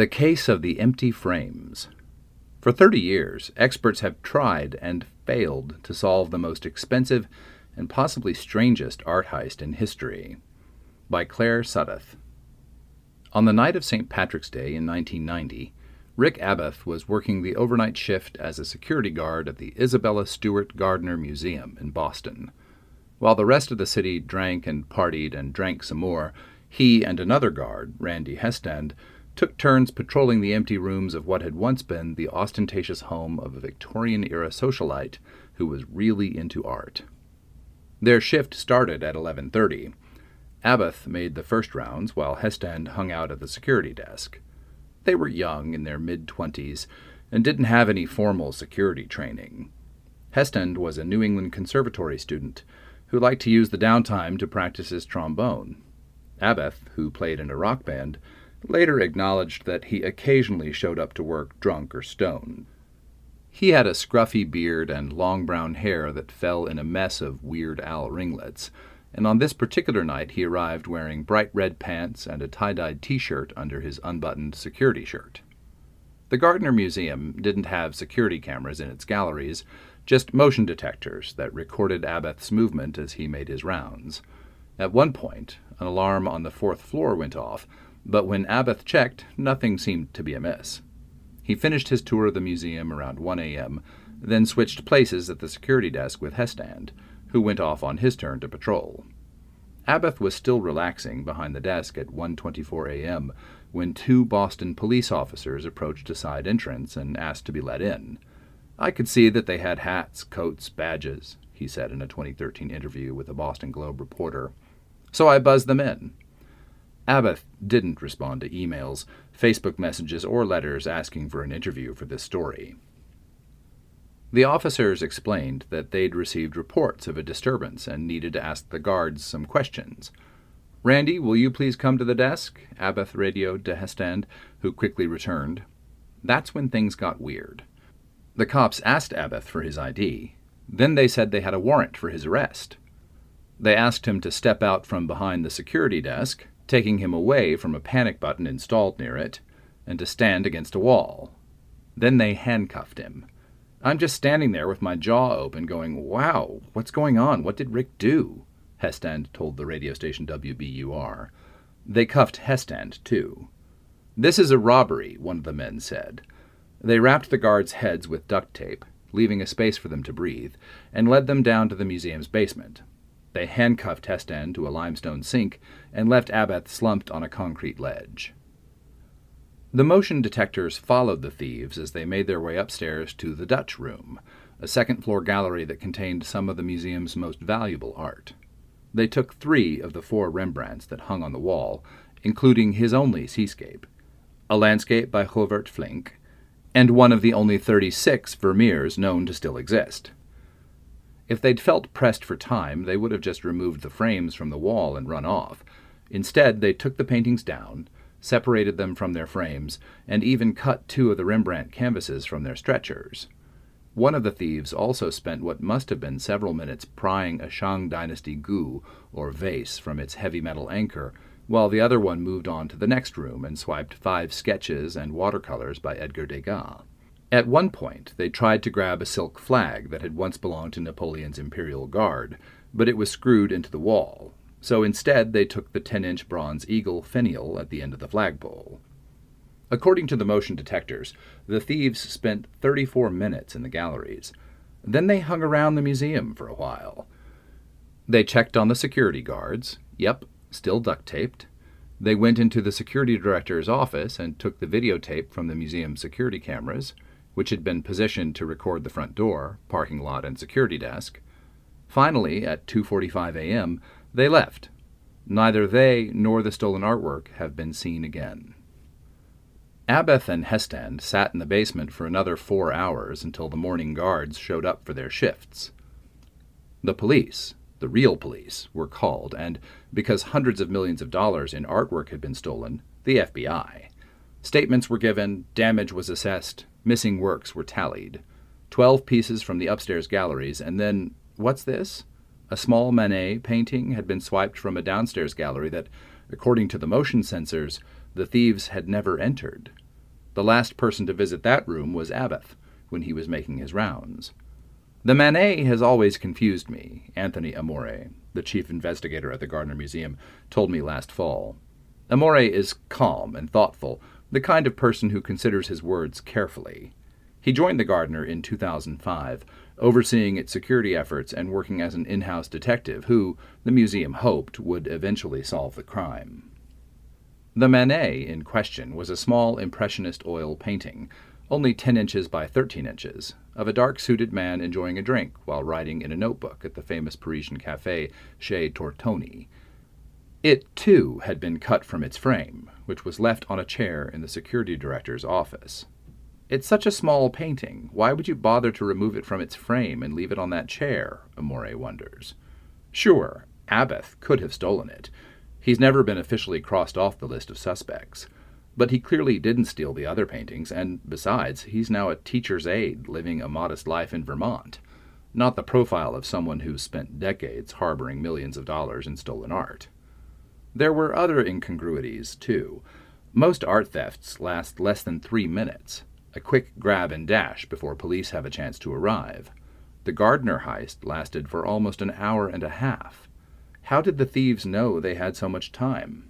The Case of the Empty Frames. For 30 years, experts have tried and failed to solve the most expensive and possibly strangest art heist in history. By Claire Suddath. On the night of St. Patrick's Day in 1990, Rick Abath was working the overnight shift as a security guard at the Isabella Stewart Gardner Museum in Boston. While the rest of the city drank and partied and drank some more, he and another guard, Randy Hestand, took turns patrolling the empty rooms of what had once been the ostentatious home of a Victorian era socialite who was really into art. Their shift started at 11:30. Abath made the first rounds while Hestand hung out at the security desk. They were young in their mid-twenties and didn't have any formal security training. Hestand was a New England Conservatory student who liked to use the downtime to practice his trombone. Abath, who played in a rock band, later acknowledged that he occasionally showed up to work drunk or stoned. He had a scruffy beard and long brown hair that fell in a mess of Weird Al ringlets, and on this particular night he arrived wearing bright red pants and a tie dyed t shirt under his unbuttoned security shirt. The Gardner Museum didn't have security cameras in its galleries, just motion detectors that recorded Abath's movement as he made his rounds. At one point, an alarm on the fourth floor went off, but when Abath checked, nothing seemed to be amiss. He finished his tour of the museum around 1 a.m., then switched places at the security desk with Hestand, who went off on his turn to patrol. Abath was still relaxing behind the desk at 1:24 a.m. when two Boston police officers approached a side entrance and asked to be let in. I could see that they had hats, coats, badges, he said in a 2013 interview with a Boston Globe reporter. So I buzzed them in. Abath didn't respond to emails, Facebook messages, or letters asking for an interview for this story. The officers explained that they'd received reports of a disturbance and needed to ask the guards some questions. Randy, will you please come to the desk? Abath radioed to Hestand, who quickly returned. That's when things got weird. The cops asked Abath for his ID. Then they said they had a warrant for his arrest. They asked him to step out from behind the security desk, taking him away from a panic button installed near it, and to stand against a wall. Then they handcuffed him. I'm just standing there with my jaw open, going, Wow, what's going on? What did Rick do? Hestand told the radio station WBUR. They cuffed Hestand, too. This is a robbery, one of the men said. They wrapped the guards' heads with duct tape, leaving a space for them to breathe, and led them down to the museum's basement. They handcuffed Hestand to a limestone sink and left Abath slumped on a concrete ledge. The motion detectors followed the thieves as they made their way upstairs to the Dutch Room, a second floor gallery that contained some of the museum's most valuable art. They took three of the four Rembrandts that hung on the wall, including his only seascape a landscape by Govert Flinck, and one of the only 36 Vermeers known to still exist. If they'd felt pressed for time, they would have just removed the frames from the wall and run off. Instead, they took the paintings down, separated them from their frames, and even cut two of the Rembrandt canvases from their stretchers. One of the thieves also spent what must have been several minutes prying a Shang Dynasty gu, or vase, from its heavy metal anchor, while the other one moved on to the next room and swiped five sketches and watercolors by Edgar Degas. At one point, they tried to grab a silk flag that had once belonged to Napoleon's Imperial Guard, but it was screwed into the wall. So instead, they took the 10 inch bronze eagle finial at the end of the flagpole. According to the motion detectors, the thieves spent 34 minutes in the galleries. Then they hung around the museum for a while. They checked on the security guards. Yep, still duct taped. They went into the security director's office and took the videotape from the museum's security cameras, which had been positioned to record the front door, parking lot, and security desk. Finally, at 2:45 a.m., they left. Neither they nor the stolen artwork have been seen again. Abath and Hestand sat in the basement for another four hours until the morning guards showed up for their shifts. The police, the real police, were called, and because hundreds of millions of dollars in artwork had been stolen, the FBI. Statements were given, damage was assessed, missing works were tallied. Twelve pieces from the upstairs galleries, and then, what's this? A small Manet painting had been swiped from a downstairs gallery that, according to the motion sensors, the thieves had never entered. The last person to visit that room was Abath, when he was making his rounds. The Manet has always confused me, Anthony Amore, the chief investigator at the Gardner Museum, told me last fall. Amore is calm and thoughtful, the kind of person who considers his words carefully. He joined the Gardner in 2005, overseeing its security efforts and working as an in house detective who, the museum hoped, would eventually solve the crime. The Manet in question was a small Impressionist oil painting, only 10 inches by 13 inches, of a dark suited man enjoying a drink while writing in a notebook at the famous Parisian cafe Chez Tortoni. It, too, had been cut from its frame, which was left on a chair in the security director's office. It's such a small painting. Why would you bother to remove it from its frame and leave it on that chair? Amore wonders. Sure, Abath could have stolen it, He's never been officially crossed off the list of suspects. But he clearly didn't steal the other paintings, and besides, he's now a teacher's aide living a modest life in Vermont. Not the profile of someone who's spent decades harboring millions of dollars in stolen art. There were other incongruities, too. Most art thefts last less than three minutes, a quick grab and dash before police have a chance to arrive. The Gardner heist lasted for almost an hour and a half. How did the thieves know they had so much time?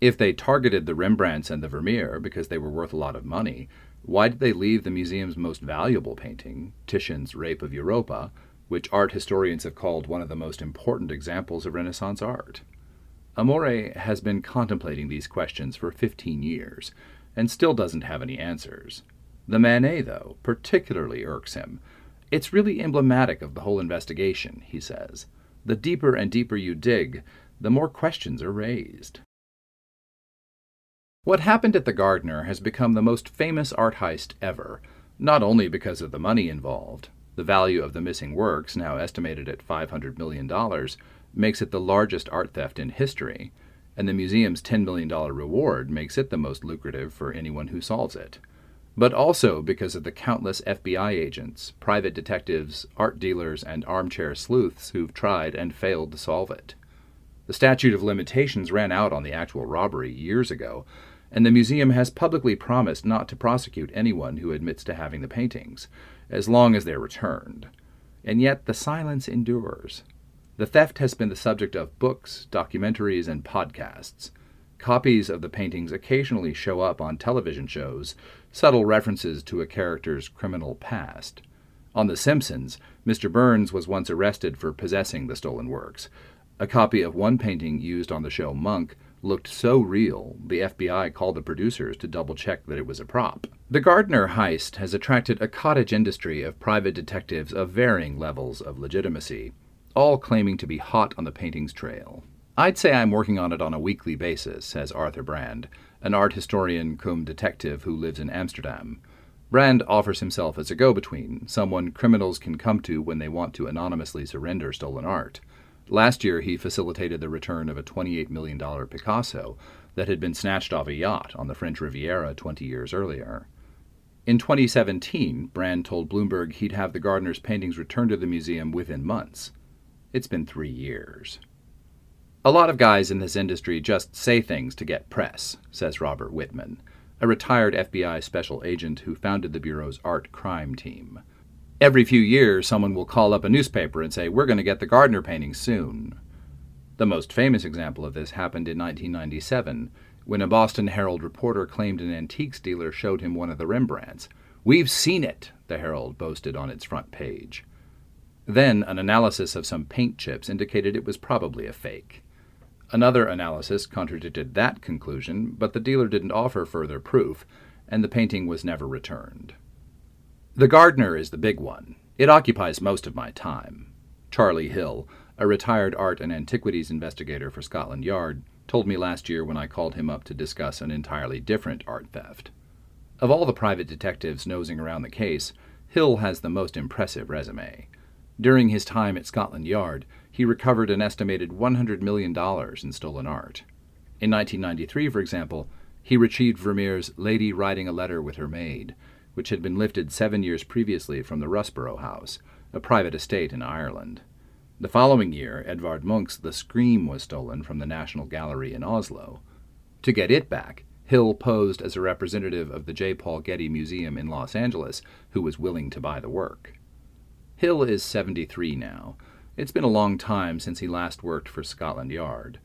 If they targeted the Rembrandts and the Vermeer because they were worth a lot of money, why did they leave the museum's most valuable painting, Titian's Rape of Europa, which art historians have called one of the most important examples of Renaissance art? Amore has been contemplating these questions for 15 years and still doesn't have any answers. The Manet, though, particularly irks him. It's really emblematic of the whole investigation, he says the deeper and deeper you dig, the more questions are raised. What happened at the Gardner has become the most famous art heist ever, not only because of the money involved. The value of the missing works, now estimated at $500 million, makes it the largest art theft in history, and the museum's $10 million reward makes it the most lucrative for anyone who solves it but also because of the countless FBI agents, private detectives, art dealers, and armchair sleuths who've tried and failed to solve it. The statute of limitations ran out on the actual robbery years ago, and the museum has publicly promised not to prosecute anyone who admits to having the paintings, as long as they're returned. And yet the silence endures. The theft has been the subject of books, documentaries, and podcasts. Copies of the paintings occasionally show up on television shows, subtle references to a character's criminal past. On The Simpsons, Mr. Burns was once arrested for possessing the stolen works. A copy of one painting used on the show Monk looked so real, the FBI called the producers to double check that it was a prop. The Gardner heist has attracted a cottage industry of private detectives of varying levels of legitimacy, all claiming to be hot on the painting's trail. I'd say I'm working on it on a weekly basis, says Arthur Brand, an art historian cum detective who lives in Amsterdam. Brand offers himself as a go between, someone criminals can come to when they want to anonymously surrender stolen art. Last year, he facilitated the return of a $28 million Picasso that had been snatched off a yacht on the French Riviera 20 years earlier. In 2017, Brand told Bloomberg he'd have the Gardner's paintings returned to the museum within months. It's been three years. A lot of guys in this industry just say things to get press, says Robert Whitman, a retired FBI special agent who founded the Bureau's art crime team. Every few years, someone will call up a newspaper and say, We're going to get the Gardner painting soon. The most famous example of this happened in 1997. when a Boston Herald reporter claimed an antiques dealer showed him one of the Rembrandts. We've seen it, the Herald boasted on its front page. Then an analysis of some paint chips indicated it was probably a fake. Another analysis contradicted that conclusion, but the dealer didn't offer further proof, and the painting was never returned. The Gardner is the big one. It occupies most of my time. Charlie Hill, a retired art and antiquities investigator for Scotland Yard, told me last year when I called him up to discuss an entirely different art theft. Of all the private detectives nosing around the case, Hill has the most impressive resume. During his time at Scotland Yard, he recovered an estimated $100 million in stolen art. In 1993, for example, he retrieved Vermeer's Lady Writing a Letter with Her Maid, which had been lifted seven years previously from the Rusborough House, a private estate in Ireland. The following year, Edvard Munch's The Scream was stolen from the National Gallery in Oslo. To get it back, Hill posed as a representative of the J. Paul Getty Museum in Los Angeles who was willing to buy the work. Hill is 73 now. It's been a long time since he last worked for Scotland Yard.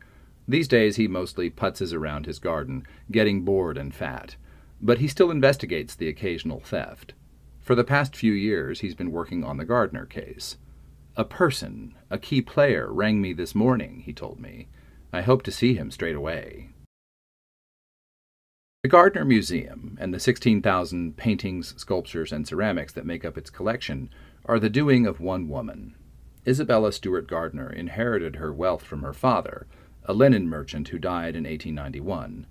These days he mostly putzes around his garden, getting bored and fat. But he still investigates the occasional theft. For the past few years he's been working on the Gardner case. A person, a key player, rang me this morning, he told me. I hope to see him straight away. The Gardner Museum and the 16,000 paintings, sculptures, and ceramics that make up its collection are the doing of one woman. Isabella Stewart Gardner inherited her wealth from her father, a linen merchant who died in 1891.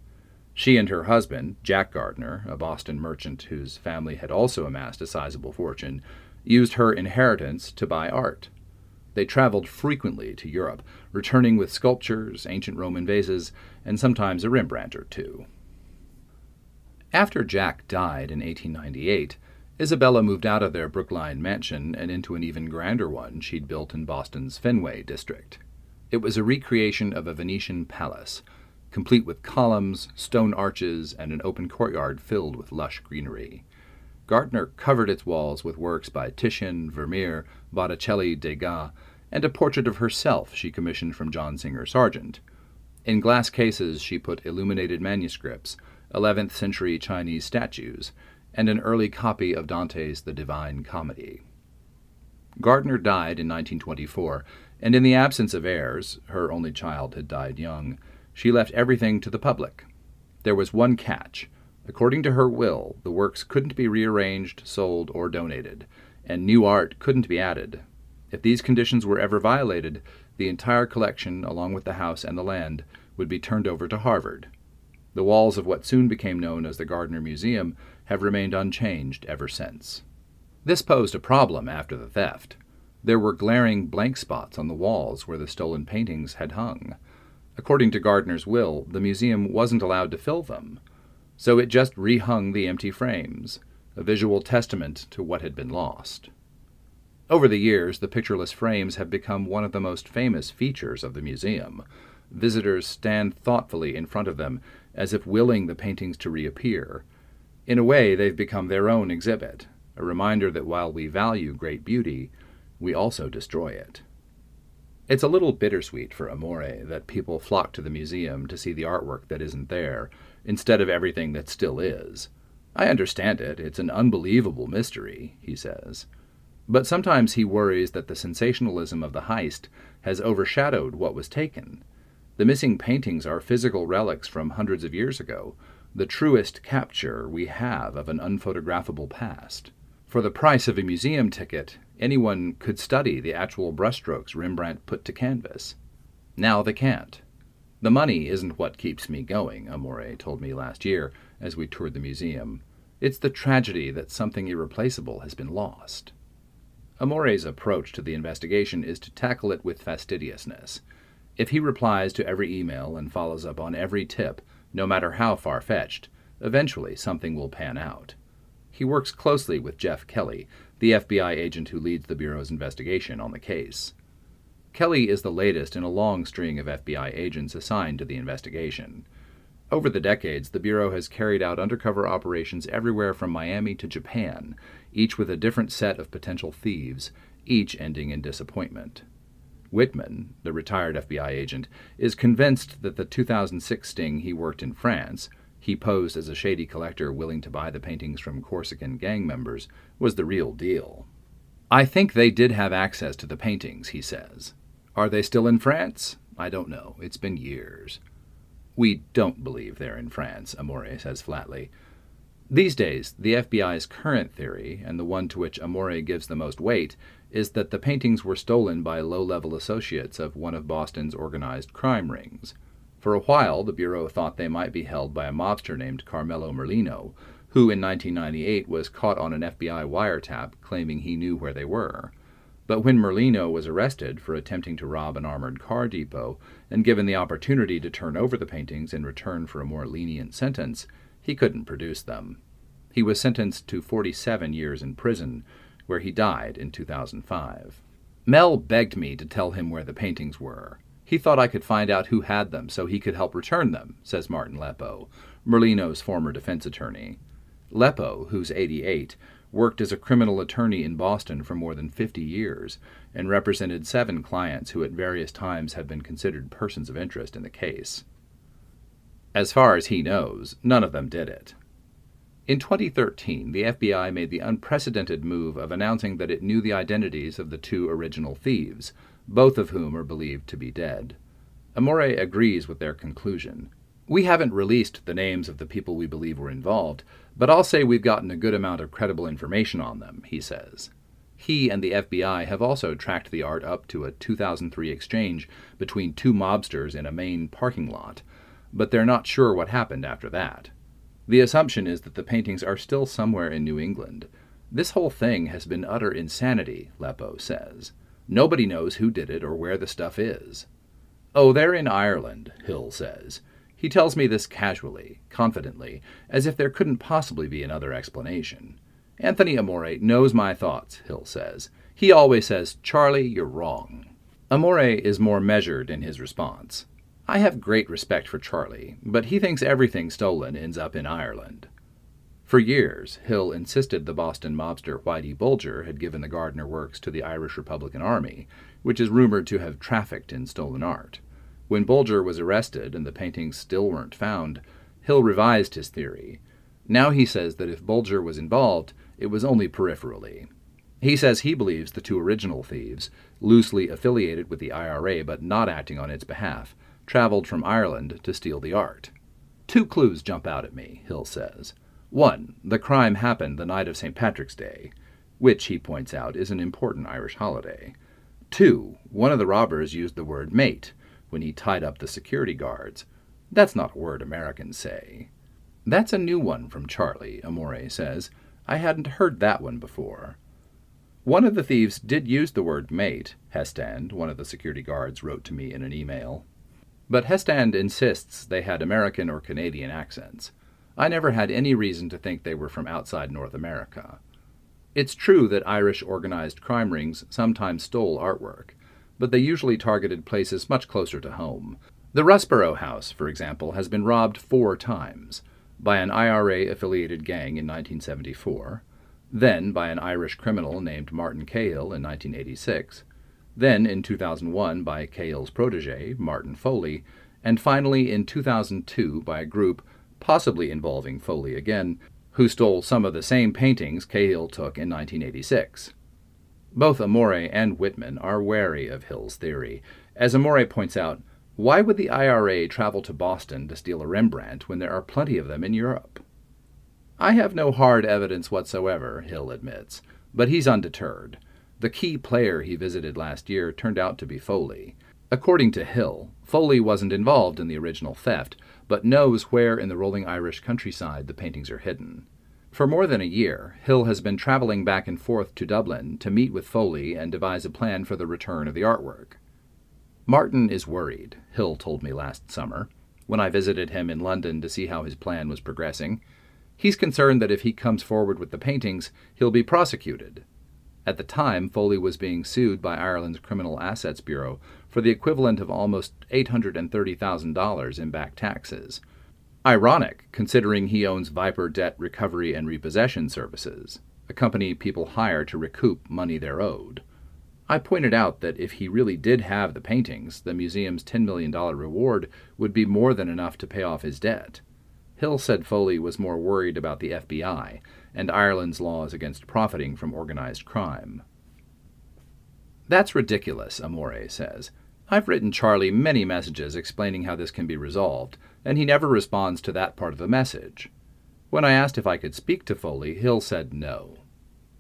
She and her husband, Jack Gardner, a Boston merchant whose family had also amassed a sizable fortune, used her inheritance to buy art. They traveled frequently to Europe, returning with sculptures, ancient Roman vases, and sometimes a Rembrandt or two. After Jack died in 1898, Isabella moved out of their Brookline mansion and into an even grander one she'd built in Boston's Fenway district. It was a recreation of a Venetian palace, complete with columns, stone arches, and an open courtyard filled with lush greenery. Gardner covered its walls with works by Titian, Vermeer, Botticelli, Degas, and a portrait of herself she commissioned from John Singer Sargent. In glass cases, she put illuminated manuscripts, 11th century Chinese statues, and an early copy of Dante's The Divine Comedy. Gardner died in 1924, and in the absence of heirs, her only child had died young, she left everything to the public. There was one catch. According to her will, the works couldn't be rearranged, sold, or donated, and new art couldn't be added. If these conditions were ever violated, the entire collection, along with the house and the land, would be turned over to Harvard. The walls of what soon became known as the Gardner Museum have remained unchanged ever since. This posed a problem after the theft. There were glaring blank spots on the walls where the stolen paintings had hung. According to Gardner's will, the museum wasn't allowed to fill them, so it just rehung the empty frames, a visual testament to what had been lost. Over the years, the pictureless frames have become one of the most famous features of the museum. Visitors stand thoughtfully in front of them as if willing the paintings to reappear. In a way, they've become their own exhibit, a reminder that while we value great beauty, we also destroy it. It's a little bittersweet for Amore that people flock to the museum to see the artwork that isn't there, instead of everything that still is. I understand it, it's an unbelievable mystery, he says. But sometimes he worries that the sensationalism of the heist has overshadowed what was taken. The missing paintings are physical relics from hundreds of years ago, the truest capture we have of an unphotographable past. For the price of a museum ticket, anyone could study the actual brushstrokes Rembrandt put to canvas. Now they can't. The money isn't what keeps me going, Amore told me last year as we toured the museum. It's the tragedy that something irreplaceable has been lost. Amore's approach to the investigation is to tackle it with fastidiousness. If he replies to every email and follows up on every tip, no matter how far fetched, eventually something will pan out. He works closely with Jeff Kelly, the FBI agent who leads the Bureau's investigation on the case. Kelly is the latest in a long string of FBI agents assigned to the investigation. Over the decades, the Bureau has carried out undercover operations everywhere from Miami to Japan, each with a different set of potential thieves, each ending in disappointment. Whitman, the retired FBI agent, is convinced that the 2006 sting he worked in France, he posed as a shady collector willing to buy the paintings from Corsican gang members, was the real deal. I think they did have access to the paintings, he says. Are they still in France? I don't know. It's been years. We don't believe they're in France, Amore says flatly. These days, the FBI's current theory, and the one to which Amore gives the most weight, is that the paintings were stolen by low level associates of one of Boston's organized crime rings. For a while, the Bureau thought they might be held by a mobster named Carmelo Merlino, who in 1998 was caught on an FBI wiretap claiming he knew where they were. But when Merlino was arrested for attempting to rob an armored car depot and given the opportunity to turn over the paintings in return for a more lenient sentence, he couldn't produce them. He was sentenced to 47 years in prison, where he died in 2005. Mel begged me to tell him where the paintings were. He thought I could find out who had them so he could help return them, says Martin Leppo, Merlino's former defense attorney. Leppo, who's 88, worked as a criminal attorney in Boston for more than 50 years and represented seven clients who at various times have been considered persons of interest in the case. As far as he knows, none of them did it. In 2013, the FBI made the unprecedented move of announcing that it knew the identities of the two original thieves, both of whom are believed to be dead. Amore agrees with their conclusion. We haven't released the names of the people we believe were involved, but I'll say we've gotten a good amount of credible information on them, he says. He and the FBI have also tracked the art up to a 2003 exchange between two mobsters in a Maine parking lot, but they're not sure what happened after that. The assumption is that the paintings are still somewhere in New England. This whole thing has been utter insanity, Leppo says. Nobody knows who did it or where the stuff is. Oh, they're in Ireland, Hill says. He tells me this casually, confidently, as if there couldn't possibly be another explanation. Anthony Amore knows my thoughts, Hill says. He always says, Charlie, you're wrong. Amore is more measured in his response. I have great respect for Charlie, but he thinks everything stolen ends up in Ireland. For years, Hill insisted the Boston mobster Whitey Bulger had given the Gardner works to the Irish Republican Army, which is rumored to have trafficked in stolen art. When Bulger was arrested and the paintings still weren't found, Hill revised his theory. Now he says that if Bulger was involved, it was only peripherally. He says he believes the two original thieves, loosely affiliated with the IRA but not acting on its behalf, traveled from Ireland to steal the art. Two clues jump out at me, Hill says. One, the crime happened the night of St. Patrick's Day, which, he points out, is an important Irish holiday. Two, one of the robbers used the word mate when he tied up the security guards. That's not a word Americans say. That's a new one from Charlie, Amore says. I hadn't heard that one before. One of the thieves did use the word mate, Hestand, one of the security guards, wrote to me in an email. But Hestand insists they had American or Canadian accents. I never had any reason to think they were from outside North America. It's true that Irish organized crime rings sometimes stole artwork, but they usually targeted places much closer to home. The Rusborough House, for example, has been robbed four times by an IRA affiliated gang in 1974, then by an Irish criminal named Martin Cahill in 1986, then in 2001 by Cahill's protege, Martin Foley, and finally in 2002 by a group, possibly involving Foley again, who stole some of the same paintings Cahill took in 1986. Both Amore and Whitman are wary of Hill's theory. As Amore points out, why would the IRA travel to Boston to steal a Rembrandt when there are plenty of them in Europe? I have no hard evidence whatsoever, Hill admits, but he's undeterred. The key player he visited last year turned out to be Foley. According to Hill, Foley wasn't involved in the original theft, but knows where in the rolling Irish countryside the paintings are hidden. For more than a year, Hill has been traveling back and forth to Dublin to meet with Foley and devise a plan for the return of the artwork. Martin is worried, Hill told me last summer, when I visited him in London to see how his plan was progressing. He's concerned that if he comes forward with the paintings, he'll be prosecuted, at the time, Foley was being sued by Ireland's Criminal Assets Bureau for the equivalent of almost $830,000 in back taxes. Ironic, considering he owns Viper Debt Recovery and Repossession Services, a company people hire to recoup money they're owed. I pointed out that if he really did have the paintings, the museum's $10 million reward would be more than enough to pay off his debt. Hill said Foley was more worried about the FBI and Ireland's laws against profiting from organized crime. That's ridiculous, Amore says. I've written Charlie many messages explaining how this can be resolved, and he never responds to that part of the message. When I asked if I could speak to Foley, Hill said no.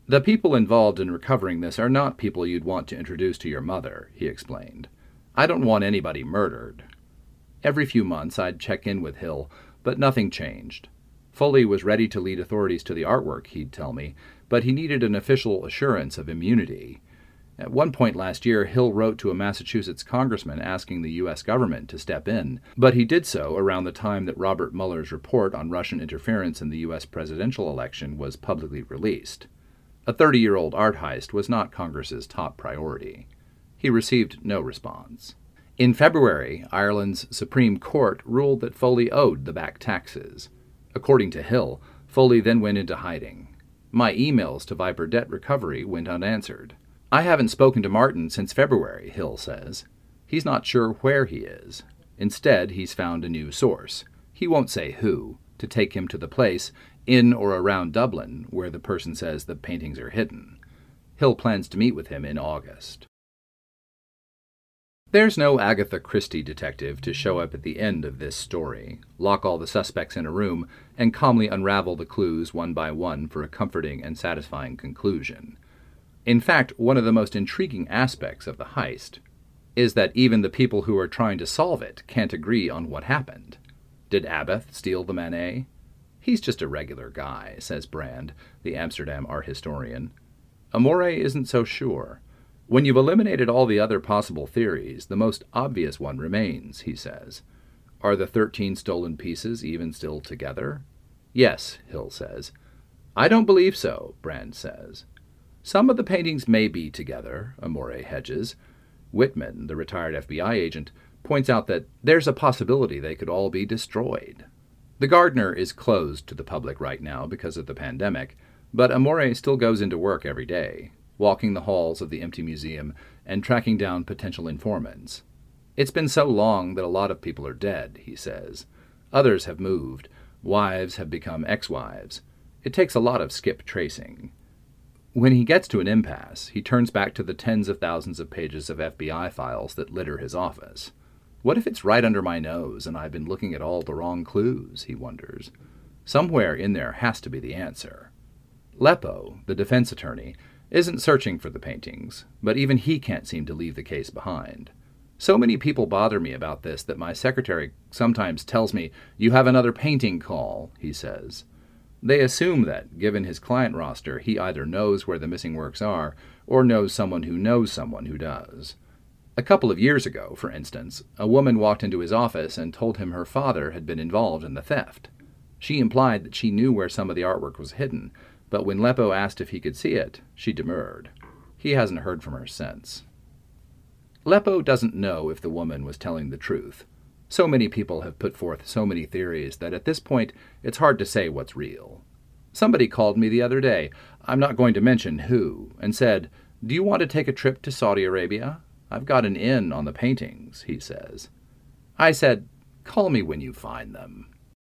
The people involved in recovering this are not people you'd want to introduce to your mother, he explained. I don't want anybody murdered. Every few months I'd check in with Hill, but nothing changed. Foley was ready to lead authorities to the artwork, he'd tell me, but he needed an official assurance of immunity. At one point last year, Hill wrote to a Massachusetts congressman asking the U.S. government to step in, but he did so around the time that Robert Mueller's report on Russian interference in the U.S. presidential election was publicly released. A 30 year old art heist was not Congress's top priority. He received no response. In February, Ireland's Supreme Court ruled that Foley owed the back taxes. According to Hill, Foley then went into hiding. My emails to Viper Debt Recovery went unanswered. I haven't spoken to Martin since February, Hill says. He's not sure where he is. Instead, he's found a new source. He won't say who, to take him to the place in or around Dublin, where the person says the paintings are hidden. Hill plans to meet with him in August. There's no Agatha Christie detective to show up at the end of this story, lock all the suspects in a room, and calmly unravel the clues one by one for a comforting and satisfying conclusion. In fact, one of the most intriguing aspects of the heist is that even the people who are trying to solve it can't agree on what happened. Did Abath steal the Manet? He's just a regular guy, says Brand, the Amsterdam art historian. Amore isn't so sure. When you've eliminated all the other possible theories, the most obvious one remains, he says. Are the thirteen stolen pieces even still together? Yes, Hill says. I don't believe so, Brand says. Some of the paintings may be together, Amore hedges. Whitman, the retired FBI agent, points out that there's a possibility they could all be destroyed. The Gardner is closed to the public right now because of the pandemic, but Amore still goes into work every day, walking the halls of the empty museum and tracking down potential informants. It's been so long that a lot of people are dead, he says. Others have moved. Wives have become ex wives. It takes a lot of skip tracing. When he gets to an impasse, he turns back to the tens of thousands of pages of FBI files that litter his office. What if it's right under my nose and I've been looking at all the wrong clues, he wonders. Somewhere in there has to be the answer. Leppo, the defense attorney, isn't searching for the paintings, but even he can't seem to leave the case behind. So many people bother me about this that my secretary sometimes tells me, You have another painting call, he says. They assume that, given his client roster, he either knows where the missing works are or knows someone who knows someone who does. A couple of years ago, for instance, a woman walked into his office and told him her father had been involved in the theft. She implied that she knew where some of the artwork was hidden, but when Leppo asked if he could see it, she demurred. He hasn't heard from her since. Leppo doesn't know if the woman was telling the truth. So many people have put forth so many theories that at this point it's hard to say what's real. Somebody called me the other day, I'm not going to mention who, and said, Do you want to take a trip to Saudi Arabia? I've got an in on the paintings, he says. I said, Call me when you find them.